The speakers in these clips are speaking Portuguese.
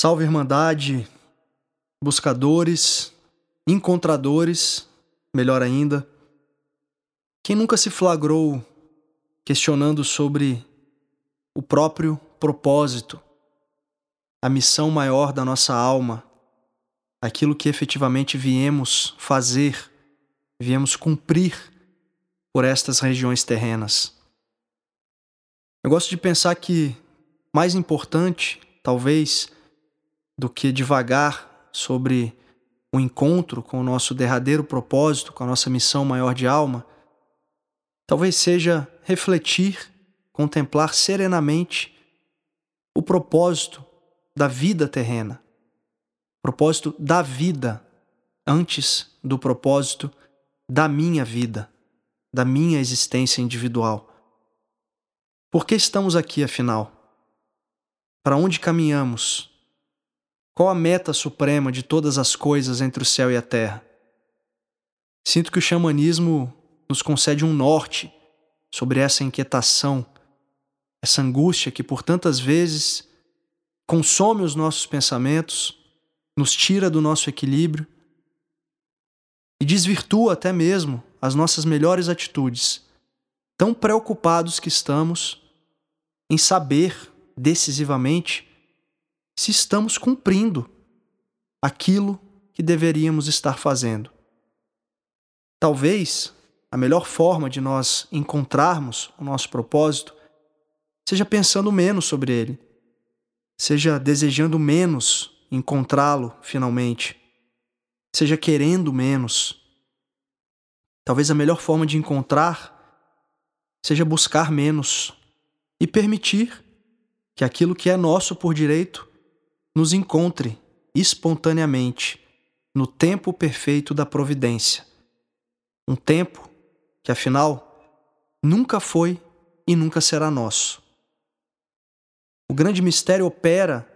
Salve Irmandade, buscadores, encontradores, melhor ainda. Quem nunca se flagrou questionando sobre o próprio propósito, a missão maior da nossa alma, aquilo que efetivamente viemos fazer, viemos cumprir por estas regiões terrenas. Eu gosto de pensar que mais importante, talvez, do que devagar sobre o encontro com o nosso derradeiro propósito, com a nossa missão maior de alma, talvez seja refletir, contemplar serenamente o propósito da vida terrena, propósito da vida antes do propósito da minha vida, da minha existência individual. Por que estamos aqui, afinal? Para onde caminhamos? Qual a meta suprema de todas as coisas entre o céu e a terra? Sinto que o xamanismo nos concede um norte sobre essa inquietação, essa angústia que por tantas vezes consome os nossos pensamentos, nos tira do nosso equilíbrio e desvirtua até mesmo as nossas melhores atitudes, tão preocupados que estamos em saber decisivamente se estamos cumprindo aquilo que deveríamos estar fazendo. Talvez a melhor forma de nós encontrarmos o nosso propósito seja pensando menos sobre ele, seja desejando menos encontrá-lo finalmente, seja querendo menos. Talvez a melhor forma de encontrar seja buscar menos e permitir que aquilo que é nosso por direito nos encontre espontaneamente no tempo perfeito da providência. Um tempo que, afinal, nunca foi e nunca será nosso. O grande mistério opera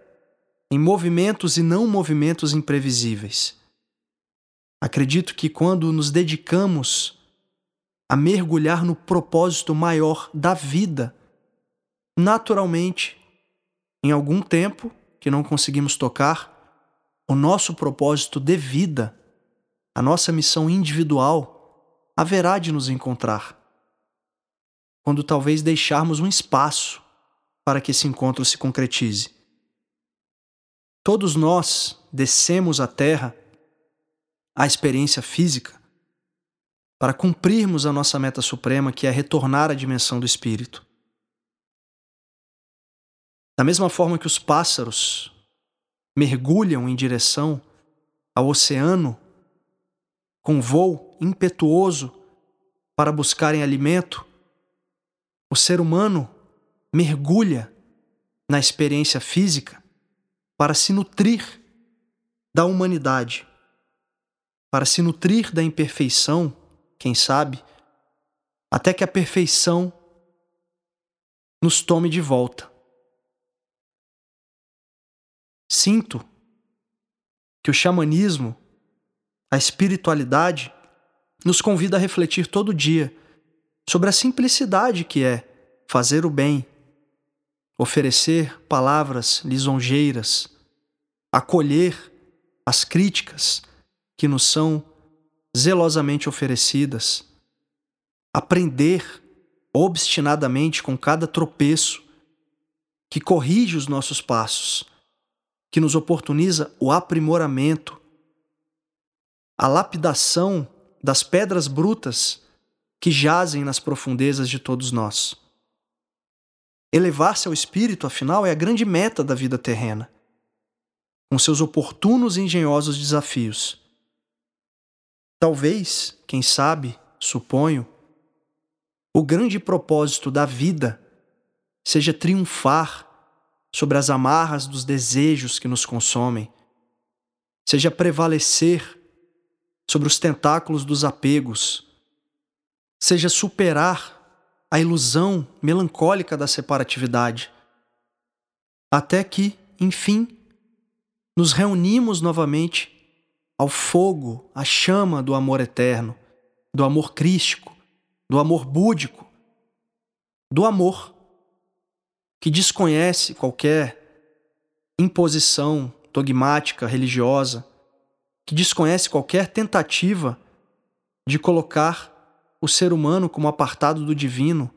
em movimentos e não movimentos imprevisíveis. Acredito que quando nos dedicamos a mergulhar no propósito maior da vida, naturalmente, em algum tempo, que não conseguimos tocar, o nosso propósito de vida, a nossa missão individual, haverá de nos encontrar. Quando talvez deixarmos um espaço para que esse encontro se concretize. Todos nós descemos à Terra, à experiência física, para cumprirmos a nossa meta suprema, que é retornar à dimensão do Espírito. Da mesma forma que os pássaros mergulham em direção ao oceano com voo impetuoso para buscarem alimento, o ser humano mergulha na experiência física para se nutrir da humanidade, para se nutrir da imperfeição, quem sabe, até que a perfeição nos tome de volta. Sinto que o xamanismo, a espiritualidade, nos convida a refletir todo dia sobre a simplicidade que é fazer o bem, oferecer palavras lisonjeiras, acolher as críticas que nos são zelosamente oferecidas, aprender obstinadamente com cada tropeço que corrige os nossos passos que nos oportuniza o aprimoramento, a lapidação das pedras brutas que jazem nas profundezas de todos nós. Elevar-se ao espírito, afinal, é a grande meta da vida terrena, com seus oportunos e engenhosos desafios. Talvez, quem sabe, suponho, o grande propósito da vida seja triunfar sobre as amarras dos desejos que nos consomem, seja prevalecer sobre os tentáculos dos apegos, seja superar a ilusão melancólica da separatividade, até que, enfim, nos reunimos novamente ao fogo, à chama do amor eterno, do amor crístico, do amor búdico, do amor que desconhece qualquer imposição dogmática, religiosa, que desconhece qualquer tentativa de colocar o ser humano como apartado do divino,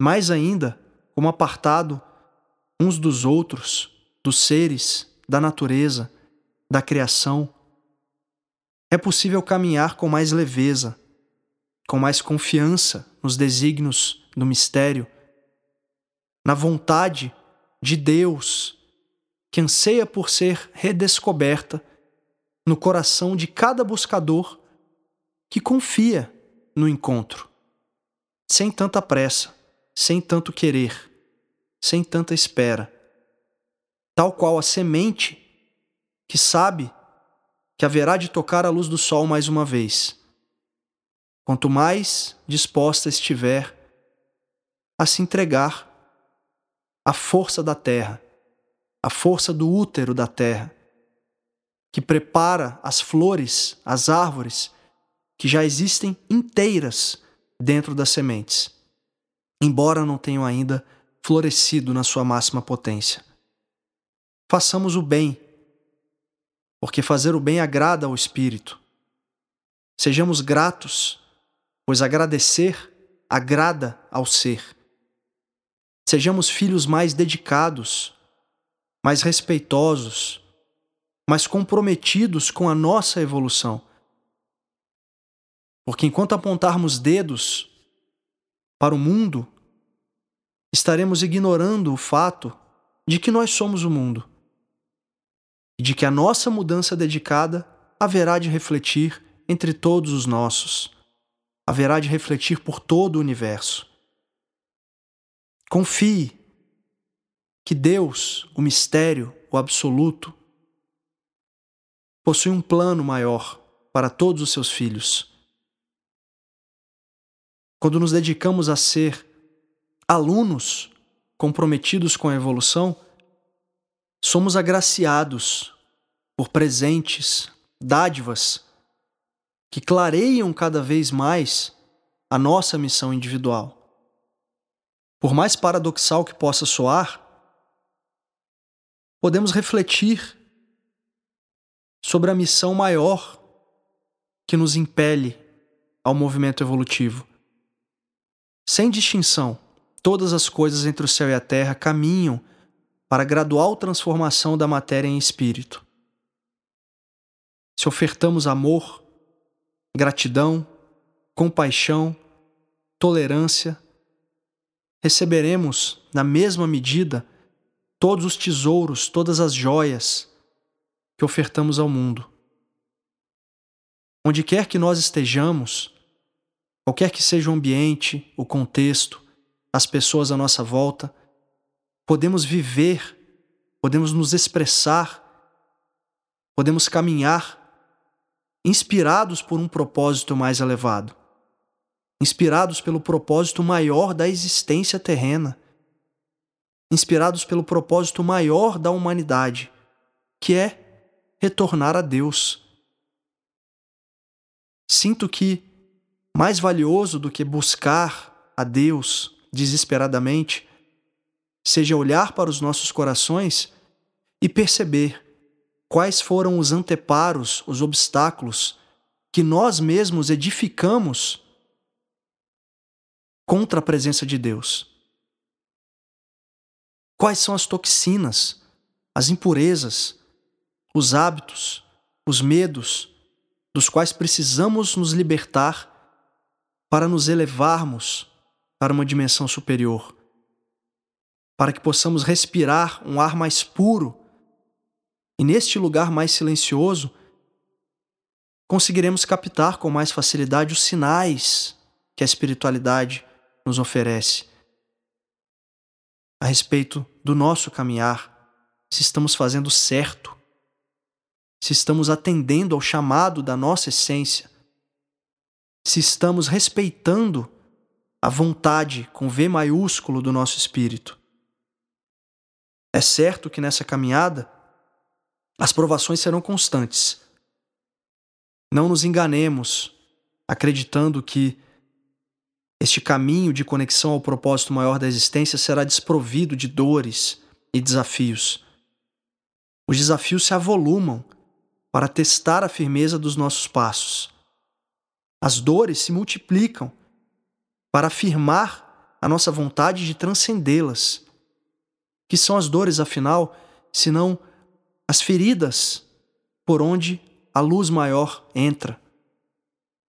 mais ainda, como apartado uns dos outros, dos seres, da natureza, da criação. É possível caminhar com mais leveza, com mais confiança nos desígnios do mistério, na vontade de Deus que anseia por ser redescoberta no coração de cada buscador que confia no encontro, sem tanta pressa, sem tanto querer, sem tanta espera, tal qual a semente que sabe que haverá de tocar a luz do sol mais uma vez. Quanto mais disposta estiver a se entregar à força da terra, a força do útero da terra, que prepara as flores, as árvores, que já existem inteiras dentro das sementes, embora não tenham ainda florescido na sua máxima potência. Façamos o bem, porque fazer o bem agrada ao Espírito. Sejamos gratos, pois agradecer agrada ao ser. Sejamos filhos mais dedicados, mais respeitosos, mais comprometidos com a nossa evolução. Porque enquanto apontarmos dedos para o mundo, estaremos ignorando o fato de que nós somos o mundo e de que a nossa mudança dedicada haverá de refletir entre todos os nossos, haverá de refletir por todo o universo. Confie que Deus, o mistério, o absoluto, possui um plano maior para todos os seus filhos. Quando nos dedicamos a ser alunos comprometidos com a evolução, somos agraciados por presentes, dádivas que clareiam cada vez mais a nossa missão individual. Por mais paradoxal que possa soar, podemos refletir sobre a missão maior que nos impele ao movimento evolutivo. Sem distinção, todas as coisas entre o céu e a terra caminham para a gradual transformação da matéria em espírito. Se ofertamos amor, gratidão, compaixão, tolerância, receberemos, na mesma medida, todos os tesouros, todas as joias que ofertamos ao mundo. Onde quer que nós estejamos, qualquer que seja o ambiente, o contexto, as pessoas à nossa volta, podemos viver, podemos nos expressar, podemos caminhar inspirados por um propósito mais elevado, inspirados pelo propósito maior da existência terrena inspirados pelo propósito maior da humanidade, que é retornar a Deus. Sinto que mais valioso do que buscar a Deus desesperadamente seja olhar para os nossos corações e perceber quais foram os anteparos, os obstáculos que nós mesmos edificamos contra a presença de Deus. Quais são as toxinas, as impurezas, os hábitos, os medos dos quais precisamos nos libertar para nos elevarmos para uma dimensão superior, para que possamos respirar um ar mais puro e neste lugar mais silencioso conseguiremos captar com mais facilidade os sinais que a espiritualidade nos oferece a respeito do nosso caminhar, se estamos fazendo certo, se estamos atendendo ao chamado da nossa essência, se estamos respeitando a vontade com V maiúsculo do nosso espírito. É certo que nessa caminhada as provações serão constantes. Não nos enganemos acreditando que este caminho de conexão ao propósito maior da existência será desprovido de dores e desafios. Os desafios se avolumam para testar a firmeza dos nossos passos. As dores se multiplicam para afirmar a nossa vontade de transcendê-las. Que são as dores, afinal, senão as feridas por onde a luz maior entra?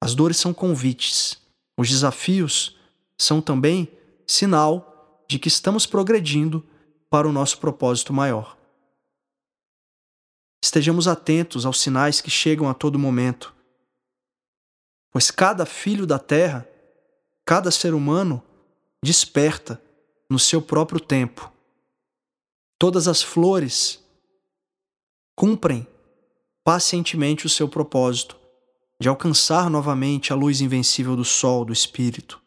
As dores são convites, os desafios são também sinal de que estamos progredindo para o nosso propósito maior. Estejamos atentos aos sinais que chegam a todo momento, pois cada filho da terra, cada ser humano, desperta no seu próprio tempo. Todas as flores cumprem pacientemente o seu propósito de alcançar novamente a luz invencível do sol do Espírito.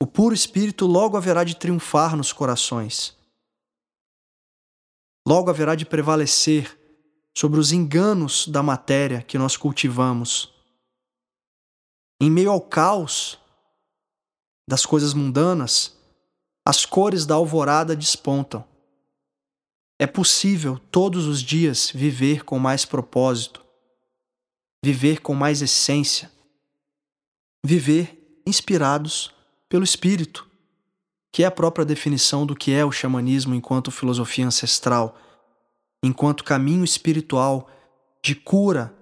O puro Espírito logo haverá de triunfar nos corações. Logo haverá de prevalecer sobre os enganos da matéria que nós cultivamos. Em meio ao caos das coisas mundanas, as cores da alvorada despontam. É possível todos os dias viver com mais propósito, viver com mais essência, viver inspirados pelo espírito, que é a própria definição do que é o xamanismo enquanto filosofia ancestral, enquanto caminho espiritual de cura,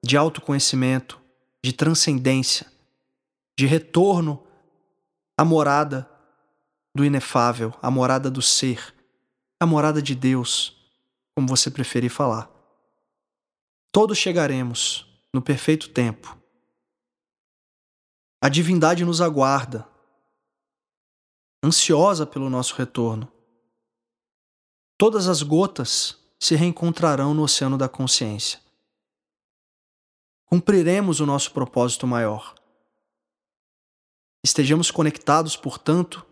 de autoconhecimento, de transcendência, de retorno à morada do inefável, à morada do ser, à morada de Deus, como você preferir falar. Todos chegaremos no perfeito tempo. A divindade nos aguarda ansiosa pelo nosso retorno. Todas as gotas se reencontrarão no oceano da consciência. Cumpriremos o nosso propósito maior. Estejamos conectados, portanto,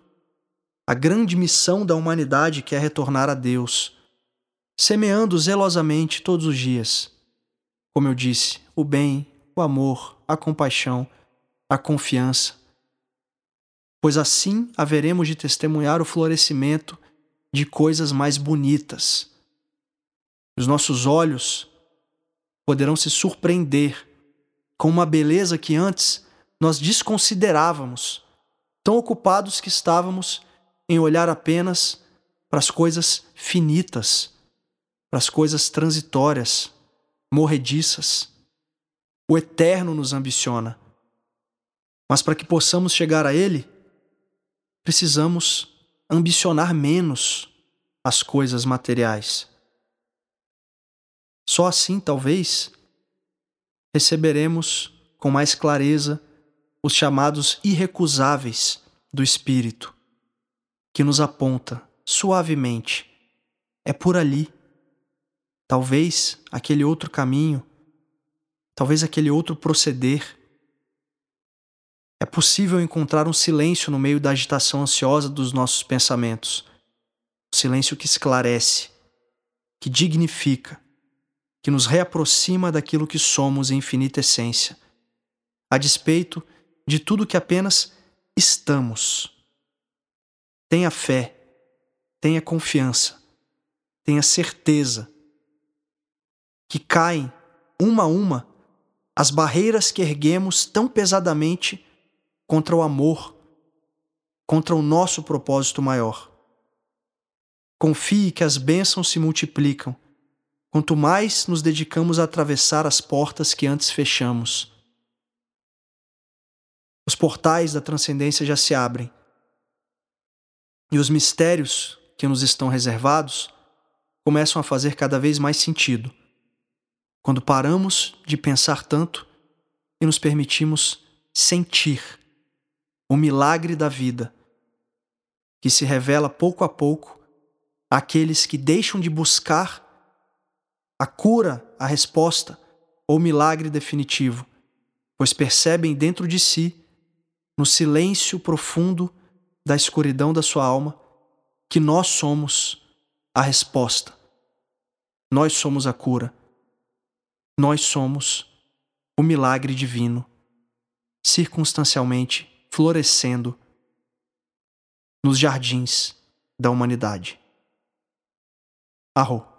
à grande missão da humanidade que é retornar a Deus, semeando zelosamente todos os dias, como eu disse, o bem, o amor, a compaixão, a confiança, pois assim haveremos de testemunhar o florescimento de coisas mais bonitas. Os nossos olhos poderão se surpreender com uma beleza que antes nós desconsiderávamos, tão ocupados que estávamos em olhar apenas para as coisas finitas, para as coisas transitórias, morrediças. O eterno nos ambiciona. Mas para que possamos chegar a Ele, precisamos ambicionar menos as coisas materiais. Só assim, talvez, receberemos com mais clareza os chamados irrecusáveis do Espírito, que nos aponta suavemente. É por ali. Talvez aquele outro caminho, talvez aquele outro proceder é possível encontrar um silêncio no meio da agitação ansiosa dos nossos pensamentos. Um silêncio que esclarece, que dignifica, que nos reaproxima daquilo que somos em infinita essência, a despeito de tudo que apenas estamos. Tenha fé, tenha confiança, tenha certeza que caem, uma a uma, as barreiras que erguemos tão pesadamente contra o amor, contra o nosso propósito maior. Confie que as bênçãos se multiplicam quanto mais nos dedicamos a atravessar as portas que antes fechamos. Os portais da transcendência já se abrem e os mistérios que nos estão reservados começam a fazer cada vez mais sentido quando paramos de pensar tanto e nos permitimos sentir o milagre da vida, que se revela pouco a pouco àqueles que deixam de buscar a cura, a resposta ou milagre definitivo, pois percebem dentro de si, no silêncio profundo da escuridão da sua alma, que nós somos a resposta. Nós somos a cura. Nós somos o milagre divino, circunstancialmente florescendo nos jardins da humanidade. Arro.